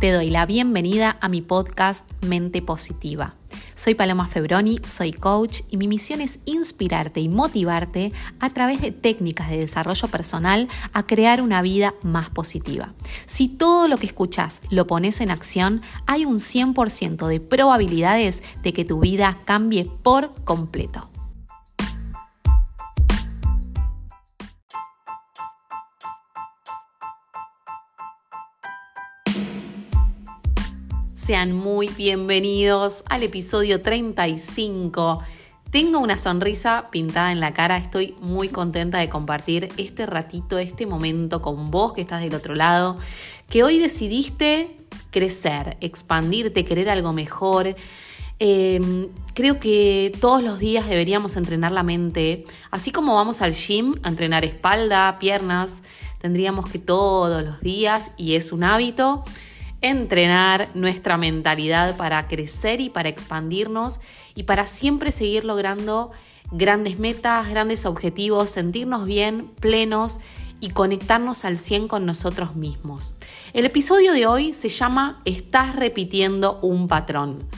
Te doy la bienvenida a mi podcast Mente Positiva. Soy Paloma Febroni, soy coach y mi misión es inspirarte y motivarte a través de técnicas de desarrollo personal a crear una vida más positiva. Si todo lo que escuchas lo pones en acción, hay un 100% de probabilidades de que tu vida cambie por completo. Sean muy bienvenidos al episodio 35. Tengo una sonrisa pintada en la cara, estoy muy contenta de compartir este ratito, este momento con vos que estás del otro lado, que hoy decidiste crecer, expandirte, querer algo mejor. Em, creo que todos los días deberíamos entrenar la mente, así como vamos al gym entrenar espalda, piernas, tendríamos que todos los días, y es un hábito, entrenar nuestra mentalidad para crecer y para expandirnos y para siempre seguir logrando grandes metas, grandes objetivos, sentirnos bien, plenos y conectarnos al 100 con nosotros mismos. El episodio de hoy se llama Estás repitiendo un patrón.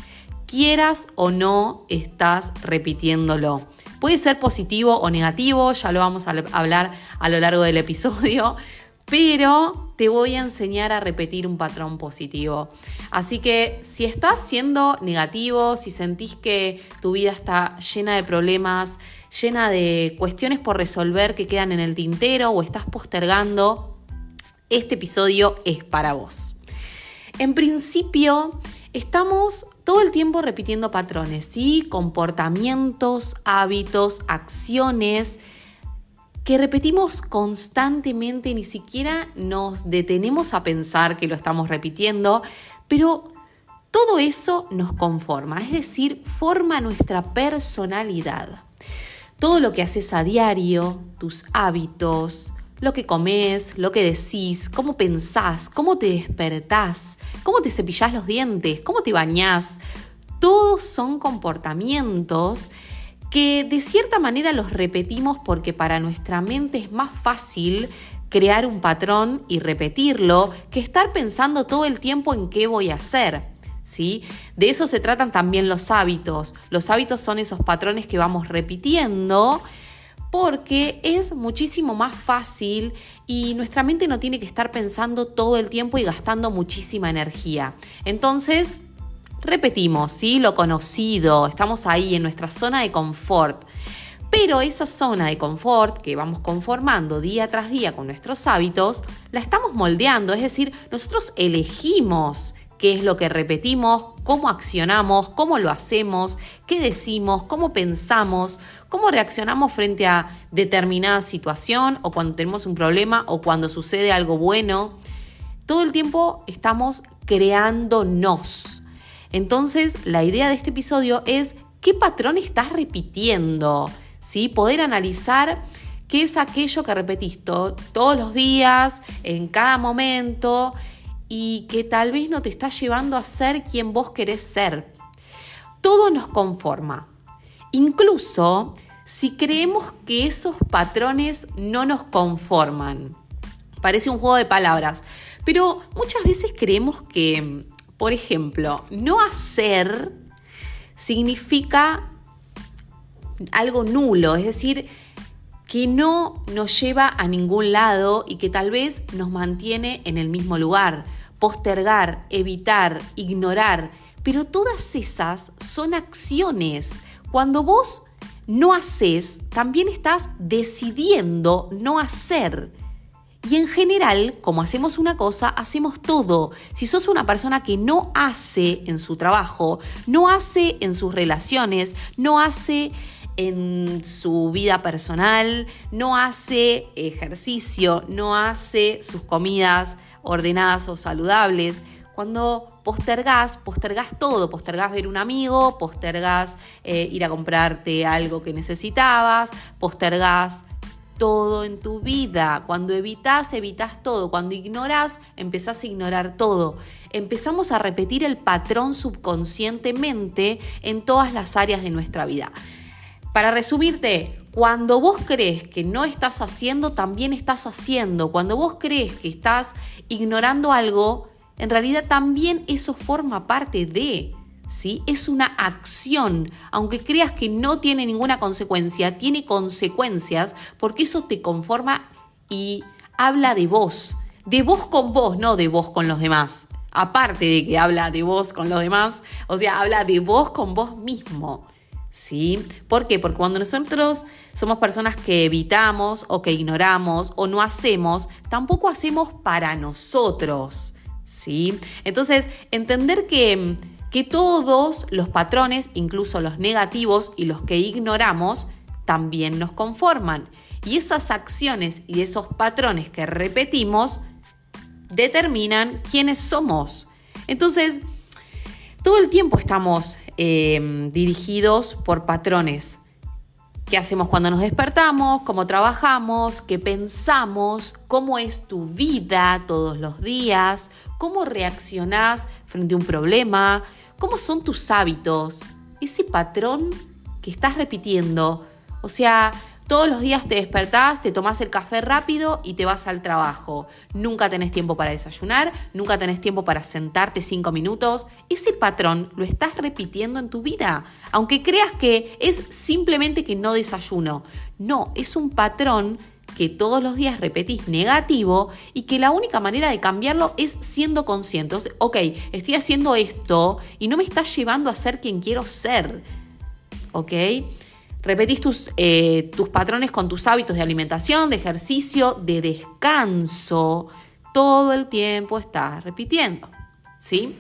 Quieras o no, estás repitiéndolo. Puede ser positivo o negativo, ya lo vamos a hablar a lo largo del episodio, pero te voy a enseñar a repetir un patrón positivo. Así que si estás siendo negativo, si sentís que tu vida está llena de problemas, llena de cuestiones por resolver que quedan en el tintero o estás postergando, este episodio es para vos. En principio, estamos todo el tiempo repitiendo patrones, ¿sí? Comportamientos, hábitos, acciones que repetimos constantemente, ni siquiera nos detenemos a pensar que lo estamos repitiendo, pero todo eso nos conforma, es decir, forma nuestra personalidad. Todo lo que haces a diario, tus hábitos, lo que comes, lo que decís, cómo pensás, cómo te despertás, cómo te cepillás los dientes, cómo te bañás, todos son comportamientos que de cierta manera los repetimos porque para nuestra mente es más fácil crear un patrón y repetirlo que estar pensando todo el tiempo en qué voy a hacer. ¿Sí? De eso se tratan también los hábitos. Los hábitos son esos patrones que vamos repitiendo porque es muchísimo más fácil y nuestra mente no tiene que estar pensando todo el tiempo y gastando muchísima energía. Entonces, Repetimos, ¿sí? Lo conocido, estamos ahí en nuestra zona de confort. Pero esa zona de confort que vamos conformando día tras día con nuestros hábitos, la estamos moldeando, es decir, nosotros elegimos qué es lo que repetimos, cómo accionamos, cómo lo hacemos, qué decimos, cómo pensamos, cómo reaccionamos frente a determinada situación o cuando tenemos un problema o cuando sucede algo bueno. Todo el tiempo estamos creándonos. Entonces, la idea de este episodio es qué patrón estás repitiendo, ¿sí? Poder analizar qué es aquello que repetís todos los días, en cada momento, y que tal vez no te está llevando a ser quien vos querés ser. Todo nos conforma. Incluso si creemos que esos patrones no nos conforman. Parece un juego de palabras, pero muchas veces creemos que por ejemplo, no hacer significa algo nulo, es decir, que no nos lleva a ningún lado y que tal vez nos mantiene en el mismo lugar. Postergar, evitar, ignorar, pero todas esas son acciones. Cuando vos no haces, también estás decidiendo no hacer. Y en general, como hacemos una cosa, hacemos todo. Si sos una persona que no hace en su trabajo, no hace en sus relaciones, no hace en su vida personal, no hace ejercicio, no hace sus comidas ordenadas o saludables, cuando postergás, postergás todo, postergás ver un amigo, postergás eh, ir a comprarte algo que necesitabas, postergás todo en tu vida. Cuando evitas, evitas todo. Cuando ignoras, empezás a ignorar todo. Empezamos a repetir el patrón subconscientemente en todas las áreas de nuestra vida. Para resumirte, cuando vos crees que no estás haciendo, también estás haciendo. Cuando vos crees que estás ignorando algo, en realidad también eso forma parte de, ¿sí? Es una acción, aunque creas que no tiene ninguna consecuencia, tiene consecuencias porque eso te conforma y habla de vos, de vos con vos, no de vos con los demás. Aparte de que habla de vos con los demás, o sea, habla de vos con vos mismo. ¿Sí? ¿Por qué? Porque cuando nosotros somos personas que evitamos o que ignoramos o no hacemos, tampoco hacemos para nosotros. ¿Sí? Entonces, entender que, que todos los patrones, incluso los negativos y los que ignoramos, también nos conforman. Y esas acciones y esos patrones que repetimos determinan quiénes somos. Entonces, todo el tiempo estamos em, dirigidos por patrones. ¿Qué hacemos cuando nos despertamos? ¿Cómo trabajamos? ¿Qué pensamos? ¿Cómo es tu vida todos los días? ¿Cómo reaccionás frente a un problema? ¿Cómo son tus hábitos? Ese patrón que estás repitiendo. O sea, todos los días te despertás, te tomás el café rápido y te vas al trabajo. Nunca tenés tiempo para desayunar, nunca tenés tiempo para sentarte cinco minutos. Ese patrón lo estás repitiendo en tu vida. Aunque creas que es simplemente que no desayuno. No, es un patrón que todos los días repetís negativo y que la única manera de cambiarlo es siendo consciente. ok, estoy haciendo esto y no me está llevando a ser quien quiero ser. ¿Ok? Repetís tus, eh, tus patrones con tus hábitos de alimentación, de ejercicio, de descanso. Todo el tiempo estás repitiendo. ¿Sí?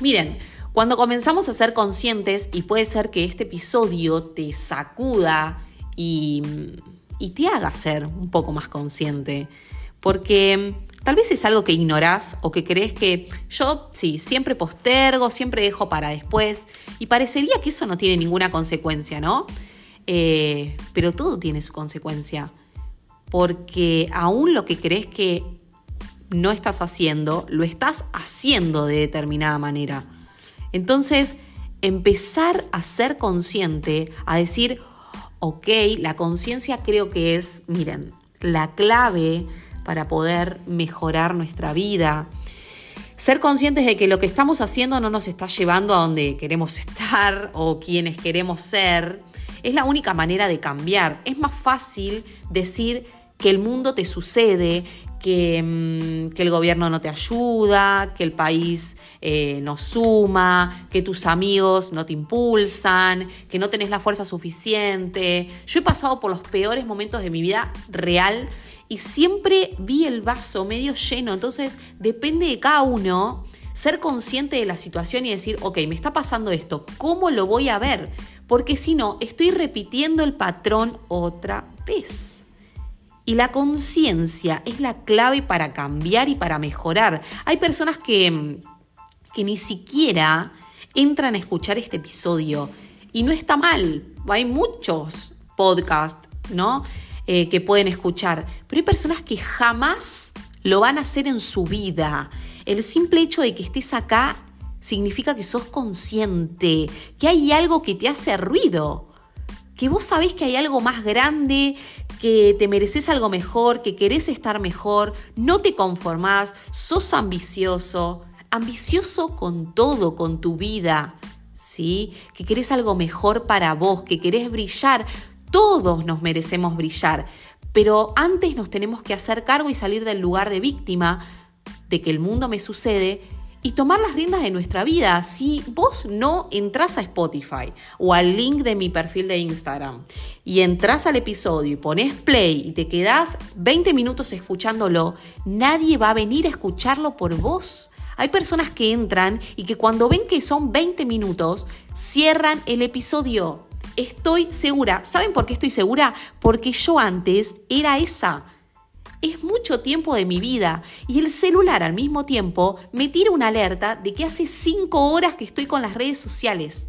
Miren, cuando comenzamos a ser conscientes, y puede ser que este episodio te sacuda y, y te haga ser un poco más consciente, porque Tal vez es algo que ignorás o que crees que yo sí, siempre postergo, siempre dejo para después y parecería que eso no tiene ninguna consecuencia, ¿no? Eh, pero todo tiene su consecuencia, porque aún lo que crees que no estás haciendo, lo estás haciendo de determinada manera. Entonces, empezar a ser consciente, a decir, ok, la conciencia creo que es, miren, la clave para poder mejorar nuestra vida. Ser conscientes de que lo que estamos haciendo no nos está llevando a donde queremos estar o quienes queremos ser, es la única manera de cambiar. Es más fácil decir que el mundo te sucede, que, mm, el gobierno no te ayuda, que el país eh, no suma, que tus amigos no te impulsan, que no tenés la fuerza suficiente. Yo he pasado por los peores momentos de mi vida real y siempre vi el vaso medio lleno, entonces depende de cada uno ser consciente de la situación y decir, ok, me está pasando esto, ¿cómo lo voy a ver? Porque si no, estoy repitiendo el patrón otra vez. Y la conciencia es la clave para cambiar y para mejorar. Hay personas que, que ni siquiera entran a escuchar este episodio y no está mal. Hay muchos podcasts, ¿no? Eh, que pueden escuchar, pero hay personas que jamás lo van a hacer en su vida. El simple hecho de que estés acá significa que sos consciente, que hay algo que te hace ruido, que vos sabés que hay algo más grande, que te mereces algo mejor, que querés estar mejor, no te conformás, sos ambicioso, ambicioso con todo, con tu vida, ¿sí? Que querés algo mejor para vos, que querés brillar. Todos nos merecemos brillar, pero antes nos tenemos que hacer cargo y salir del lugar de víctima de que el mundo me sucede y tomar las riendas de nuestra vida. Si vos no entras a Spotify o al link de mi perfil de Instagram y entras al episodio y pones play y te quedás 20 minutos escuchándolo, nadie va a venir a escucharlo por vos. Hay personas que entran y que cuando ven que son 20 minutos, cierran el episodio. Estoy segura. ¿Saben por qué estoy segura? Porque yo antes era esa. Es mucho tiempo de mi vida y el celular al mismo tiempo me tira una alerta de que hace cinco horas que estoy con las redes sociales.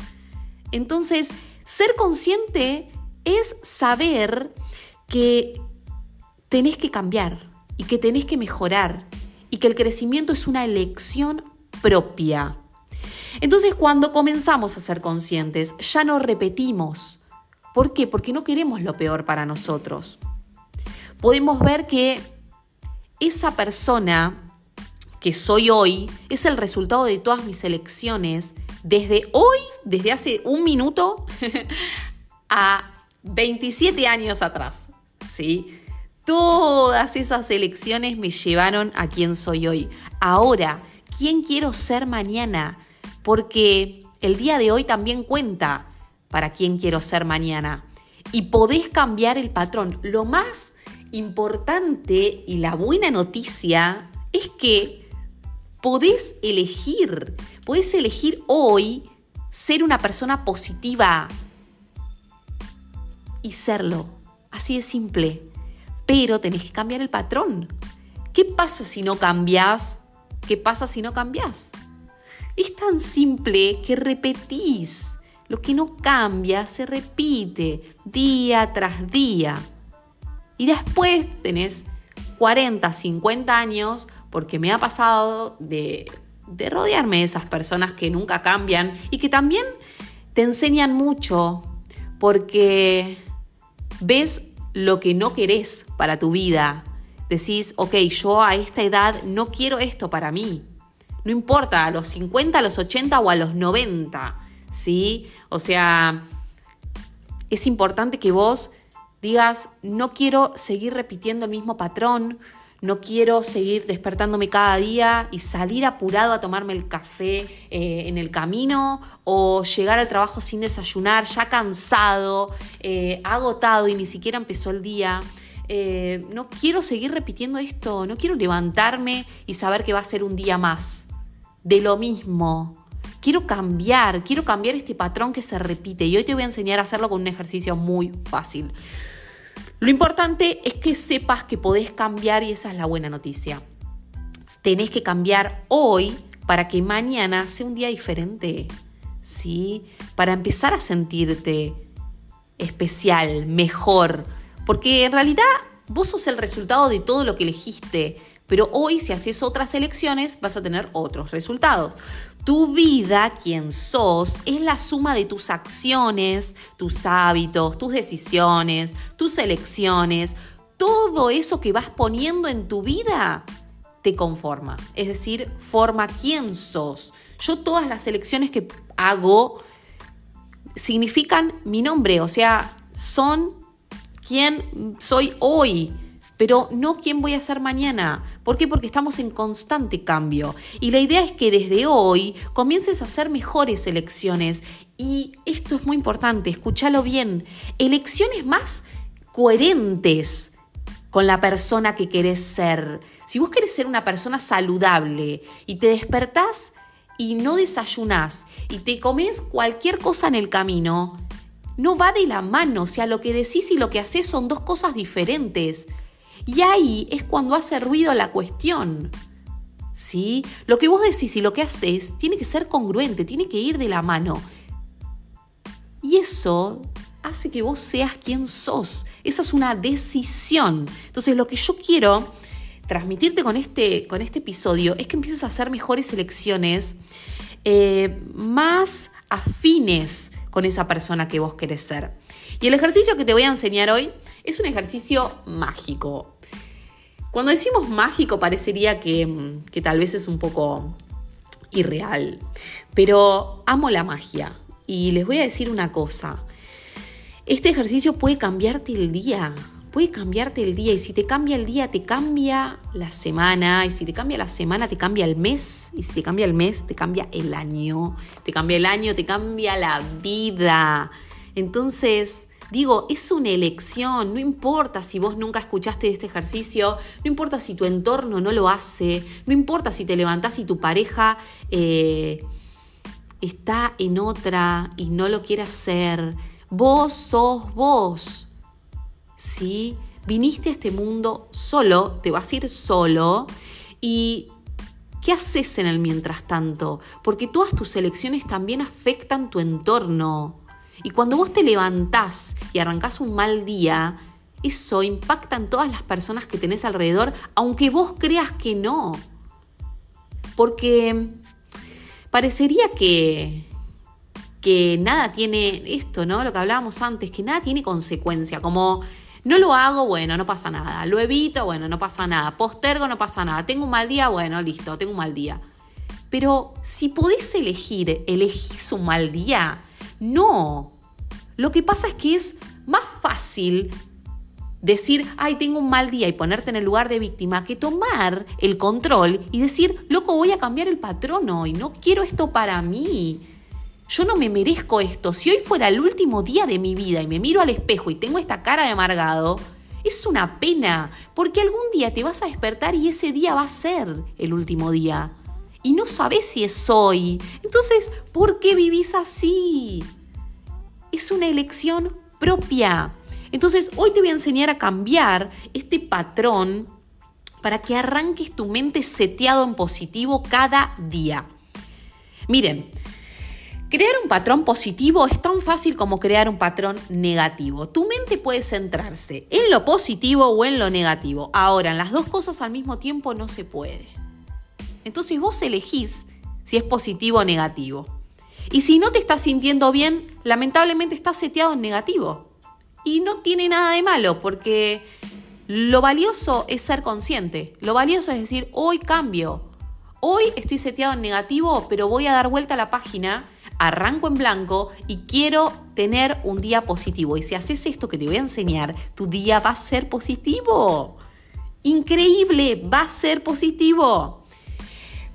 Entonces, ser consciente es saber que tenés que cambiar y que tenés que mejorar y que el crecimiento es una elección propia. Entonces cuando comenzamos a ser conscientes, ya no repetimos. ¿Por qué? Porque no queremos lo peor para nosotros. Podemos ver que esa persona que soy hoy es el resultado de todas mis elecciones desde hoy, desde hace un minuto, a 27 años atrás. ¿Sí? Todas esas elecciones me llevaron a quien soy hoy. Ahora, ¿quién quiero ser mañana? Porque el día de hoy también cuenta para quién quiero ser mañana. Y podés cambiar el patrón. Lo más importante y la buena noticia es que podés elegir, podés elegir hoy ser una persona positiva y serlo. Así de simple. Pero tenés que cambiar el patrón. ¿Qué pasa si no cambias? ¿Qué pasa si no cambias? Es tan simple que repetís. Lo que no cambia se repite día tras día. Y después tenés 40, 50 años, porque me ha pasado de, de rodearme de esas personas que nunca cambian y que también te enseñan mucho, porque ves lo que no querés para tu vida. Decís, ok, yo a esta edad no quiero esto para mí. No importa, a los 50, a los 80 o a los 90, ¿sí? O sea, es importante que vos digas, no quiero seguir repitiendo el mismo patrón, no quiero seguir despertándome cada día y salir apurado a tomarme el café eh, en el camino o llegar al trabajo sin desayunar, ya cansado, eh, agotado y ni siquiera empezó el día. Eh, no quiero seguir repitiendo esto, no quiero levantarme y saber que va a ser un día más de lo mismo. Quiero cambiar, quiero cambiar este patrón que se repite y hoy te voy a enseñar a hacerlo con un ejercicio muy fácil. Lo importante es que sepas que podés cambiar y esa es la buena noticia. Tenés que cambiar hoy para que mañana sea un día diferente, ¿sí? Para empezar a sentirte especial, mejor, porque en realidad vos sos el resultado de todo lo que elegiste, pero hoy si haces otras elecciones vas a tener otros resultados. Tu vida, quien sos, es la suma de tus acciones, tus hábitos, tus decisiones, tus elecciones. Todo eso que vas poniendo en tu vida te conforma, es decir, forma quién sos. Yo todas las elecciones que hago significan mi nombre, o sea, son quién soy hoy pero no quién voy a ser mañana. ¿Por qué? Porque estamos en constante cambio. Y la idea es que desde hoy comiences a hacer mejores elecciones. Y esto es muy importante, escúchalo bien, elecciones más coherentes con la persona que querés ser. Si vos querés ser una persona saludable y te despertás y no desayunás y te comes cualquier cosa en el camino, no va de la mano, o sea, lo que decís y lo que haces son dos cosas diferentes. Y ahí es cuando hace ruido la cuestión. ¿Sí? Lo que vos decís y lo que haces tiene que ser congruente, tiene que ir de la mano. Y eso hace que vos seas quien sos. Esa es una decisión. Entonces, lo que yo quiero transmitirte con este, con este episodio es que empieces a hacer mejores elecciones eh, más afines con esa persona que vos querés ser. Y el ejercicio que te voy a enseñar hoy es un ejercicio mágico. Cuando decimos mágico parecería que, que tal vez es un poco irreal, pero amo la magia. Y les voy a decir una cosa. Este ejercicio puede cambiarte el día, puede cambiarte el día. Y si te cambia el día te cambia la semana. Y si te cambia la semana te cambia el mes. Y si te cambia el mes te cambia el año, te cambia el año, te cambia la vida. Entonces, Digo, es una elección, no importa si vos nunca escuchaste este ejercicio, no importa si tu entorno no lo hace, no importa si te levantás y tu pareja eh, está en otra y no lo quiere hacer. Vos sos vos, ¿sí? Viniste a este mundo solo, te vas a ir solo y ¿Qué haces en el mientras tanto? Porque todas tus elecciones también afectan tu entorno. Y cuando vos te levantás y arrancás un mal día, eso impacta en todas las personas que tenés alrededor, aunque vos creas que no. Porque parecería que, que nada tiene esto, ¿no? Lo que hablábamos antes, que nada tiene consecuencia, como No lo hago, bueno, no pasa nada. Lo evito, bueno, no pasa nada. Postergo, no pasa nada. Tengo un mal día, bueno, listo, tengo un mal día. Pero si podés elegir, elegís un mal día. No. Lo que pasa es que es más fácil decir, ay, tengo un mal día y ponerte en el lugar de víctima, que tomar el control y decir, loco, voy a cambiar el patrón hoy, no quiero esto para mí. Yo no me merezco esto. Si hoy fuera el último día de mi vida y me miro al espejo y tengo esta cara de amargado, es una pena, porque algún día te vas a despertar y ese día va a ser el último día. Y no sabes si es hoy. Entonces, ¿por qué vivís así? Es una elección propia. Entonces, hoy te voy a enseñar a cambiar este patrón para que arranques tu mente seteado en positivo cada día. Miren, crear un patrón positivo es tan fácil como crear un patrón negativo. Tu mente puede centrarse en lo positivo o en lo negativo. Ahora, en las dos cosas al mismo tiempo no se puede. Entonces vos elegís si es positivo o negativo. Y si no te estás sintiendo bien, lamentablemente estás seteado en negativo. Y no tiene nada de malo, porque lo valioso es ser consciente. Lo valioso es decir, hoy cambio. Hoy estoy seteado en negativo, pero voy a dar vuelta a la página, arranco en blanco y quiero tener un día positivo. Y si haces esto que te voy a enseñar, tu día va a ser positivo. Increíble, va a ser positivo.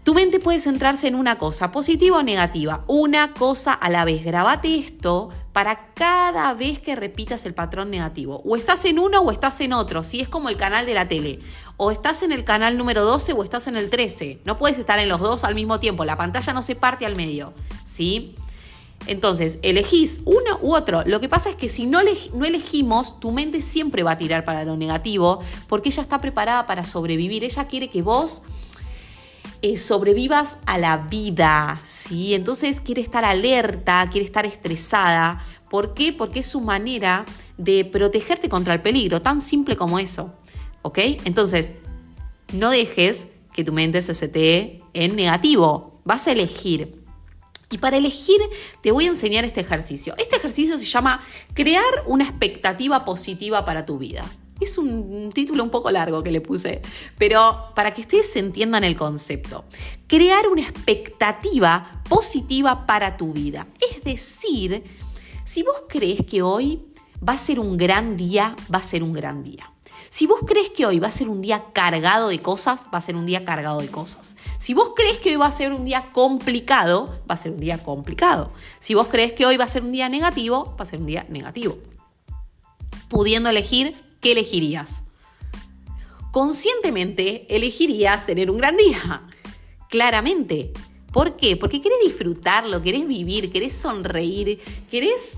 Tu mente puede centrarse en una cosa, positiva o negativa, una cosa a la vez. Grabate esto para cada vez que repitas el patrón negativo. O estás en uno o estás en otro, si es como el canal de la tele. O estás en el canal número 12 o estás en el 13. No puedes estar en los dos al mismo tiempo, la pantalla no se parte al medio, ¿sí? Entonces, elegís uno u otro. Lo que pasa es que si no, no, elegimos, tu mente siempre va a tirar para lo negativo porque ella está preparada para sobrevivir. Ella quiere que vos eh, sobrevivas a la vida, ¿sí? Entonces quiere estar alerta, quiere estar estresada. ¿Por qué? Porque es su manera de protegerte contra el peligro, tan simple como eso, ¿ok? Entonces, no dejes que tu mente se setee en negativo, vas a elegir. Y para elegir te voy a enseñar este ejercicio. Este ejercicio se llama crear una expectativa positiva para tu vida. Es un título un poco largo que le puse, pero para que ustedes entiendan el concepto. Crear una expectativa positiva para tu vida. Es decir, si vos crees que hoy va a ser un gran día, va a ser un gran día. Si vos crees que hoy va a ser un día cargado de cosas, va a ser un día cargado de cosas. Si vos crees que hoy va a ser un día complicado, va a ser un día complicado. Si vos crees que hoy va a ser un día negativo, va a ser un día negativo. Pudiendo elegir ¿qué elegirías? Conscientemente elegirías tener un gran día. Claramente. ¿Por qué? Porque querés disfrutarlo, querés vivir, querés sonreír, querés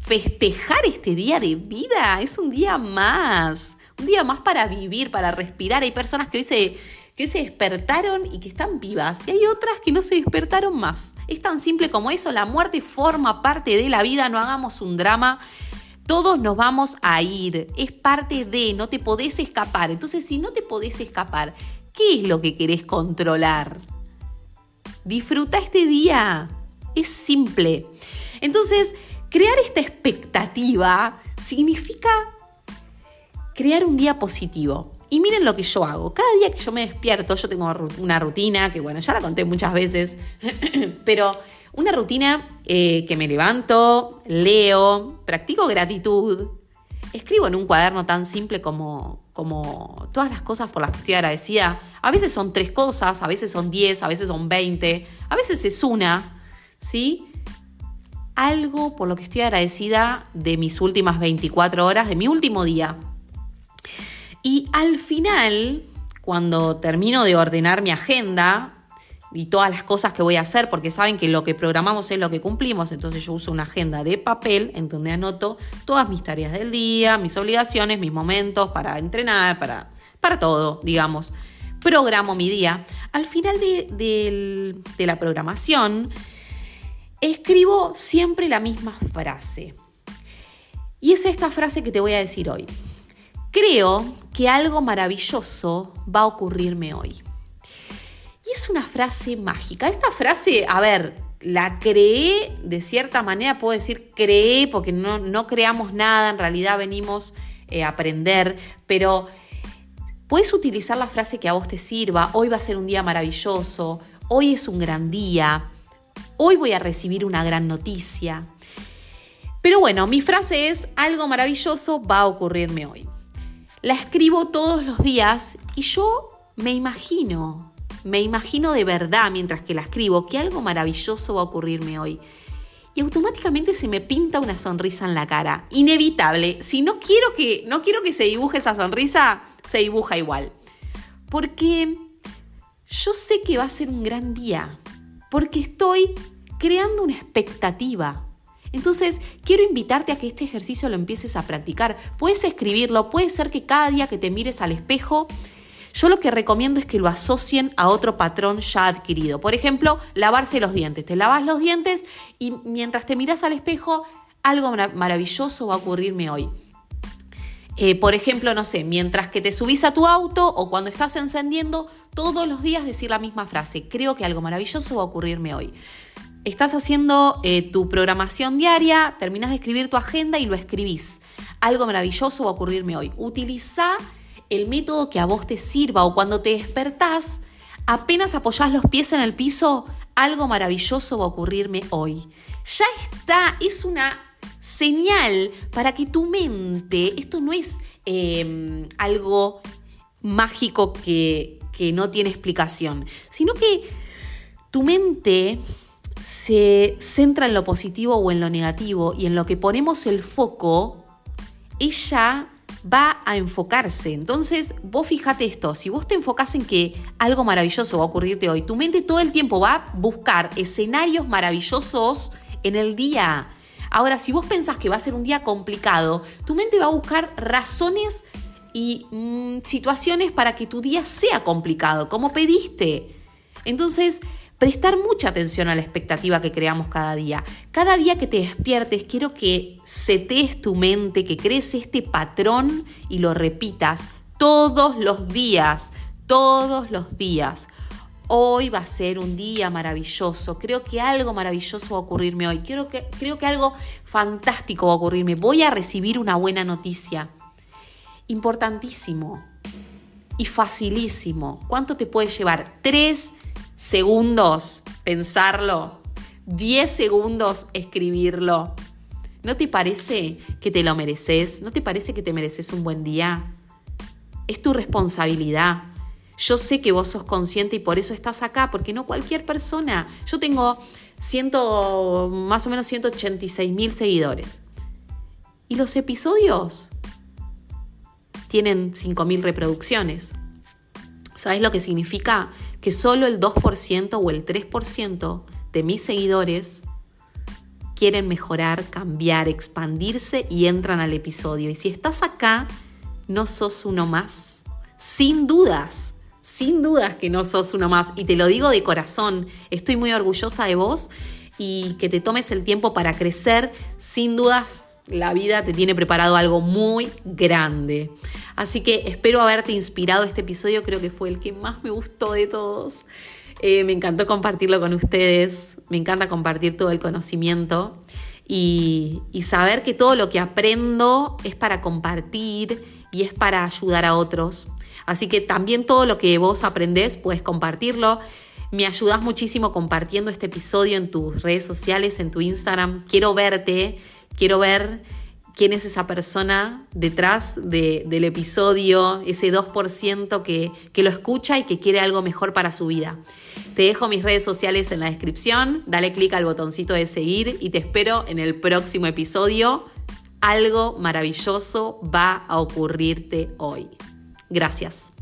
festejar este día de vida. Es un día más. Un día más para vivir, para respirar. Hay personas que hoy se, que se despertaron y que están vivas. Y hay otras que no se despertaron más. Es tan simple como eso. La muerte forma parte de la vida. No hagamos un drama. Todos nos vamos a ir, es parte de, no te podés escapar. Entonces, si no te podés escapar, ¿qué es lo que querés controlar? Disfruta este día, es simple. Entonces, crear esta expectativa significa crear un día positivo. Y miren lo que yo hago. Cada día que yo me despierto, yo tengo una rutina que, bueno, ya la conté muchas veces, pero una rutina eh, que me levanto, leo, practico gratitud, escribo en un cuaderno tan simple como, como todas las cosas por las que estoy agradecida. A veces son tres cosas, a veces son diez, a veces son veinte, a veces es una, ¿sí? Algo por lo que estoy agradecida de mis últimas 24 horas, de mi último día. Y al final, cuando termino de ordenar mi agenda, y todas las cosas que voy a hacer, porque saben que lo que programamos es lo que cumplimos, entonces yo uso una agenda de papel en donde anoto todas mis tareas del día, mis obligaciones, mis momentos para entrenar, para, para todo, digamos. Programo mi día. Al final de, de la programación, escribo siempre la misma frase. Y es esta frase que te voy a decir hoy. Creo que algo maravilloso va a ocurrirme hoy. Y es una frase mágica. Esta frase, a ver, la creé de cierta manera, puedo decir creé porque no, no creamos nada, en realidad venimos eh, aprender, pero puedes utilizar la frase que a vos te sirva, hoy va a ser un día maravilloso, hoy es un gran día, hoy voy a recibir una gran noticia. Pero bueno, mi frase es, algo maravilloso va a ocurrirme hoy. La escribo todos los días y yo me imagino, me imagino de verdad mientras que la escribo que algo maravilloso va a ocurrirme hoy. Y automáticamente se me pinta una sonrisa en la cara. Inevitable. Si no quiero que, no quiero que se dibuje esa sonrisa, se dibuja igual. Porque yo sé que va a ser un gran día. Porque estoy creando una expectativa. Entonces, quiero invitarte a que este ejercicio lo empieces a practicar. Puedes escribirlo, puede ser que cada día que te mires al espejo yo lo que recomiendo es que lo asocien a otro patrón ya adquirido. Por ejemplo, lavarse los dientes. Te lavas los dientes y mientras te miras al espejo, algo maravilloso va a ocurrirme hoy. Eh, por ejemplo, no sé, mientras que te subís a tu auto o cuando estás encendiendo, todos los días decir la misma frase. Creo que algo maravilloso va a ocurrirme hoy. Estás haciendo eh, tu programación diaria, terminas de escribir tu agenda y lo escribís. Algo maravilloso va a ocurrirme hoy. Utiliza el método que a vos te sirva o cuando te despertás, apenas apoyás los pies en el piso, algo maravilloso va a ocurrirme hoy. Ya está, es una señal para que tu mente, esto no es em, algo mágico que, que no tiene explicación, sino que tu mente se centra en lo positivo o en lo negativo y en lo que ponemos el foco, ella va a enfocarse. Entonces, vos fíjate esto, si vos te enfocás en que algo maravilloso va a ocurrirte hoy, tu mente todo el tiempo va a buscar escenarios maravillosos en el día. Ahora, si vos pensás que va a ser un día complicado, tu mente va a buscar razones y mm, situaciones para que tu día sea complicado, como pediste. Entonces, prestar mucha atención a la expectativa que creamos cada día. Cada día que te despiertes, quiero que setees tu mente, que crees este patrón y lo repitas todos los días, todos los días. Hoy va a ser un día maravilloso. Creo que algo maravilloso va a ocurrirme hoy. Creo que, creo que algo fantástico va a ocurrirme. Voy a recibir una buena noticia. Importantísimo y facilísimo. ¿Cuánto te puede llevar? Tres segundos pensarlo, 10 segundos escribirlo. ¿No te parece que te lo mereces? ¿No te parece que te mereces un buen día? Es tu responsabilidad. Yo sé que vos sos consciente y por eso estás acá, porque no cualquier persona. Yo tengo ciento, más o menos 186 mil seguidores. Y los episodios tienen 5 mil reproducciones. ¿Sabes lo que significa? Que solo el 2% o el 3% de mis seguidores quieren mejorar, cambiar, expandirse y entran al episodio. Y si estás acá, no sos uno más. Sin dudas, sin dudas que no sos uno más. Y te lo digo de corazón, estoy muy orgullosa de vos y que te tomes el tiempo para crecer. Sin dudas, la vida te tiene preparado algo muy grande. Así que espero haberte inspirado este episodio, creo que fue el que más me gustó de todos. Eh, me encantó compartirlo con ustedes, me encanta compartir todo el conocimiento y, saber que todo lo que aprendo es para compartir y es para ayudar a otros. Así que también todo lo que vos aprendés puedes compartirlo. Me ayudas muchísimo compartiendo este episodio en tus redes sociales, en tu Instagram. Quiero verte Quiero ver quién es esa persona detrás del episodio, ese 2% que, que lo escucha y que quiere algo mejor para su vida. Te dejo mis redes sociales en la descripción, dale clic al botoncito de seguir y te espero en el próximo episodio. Algo maravilloso va a ocurrirte hoy. Gracias.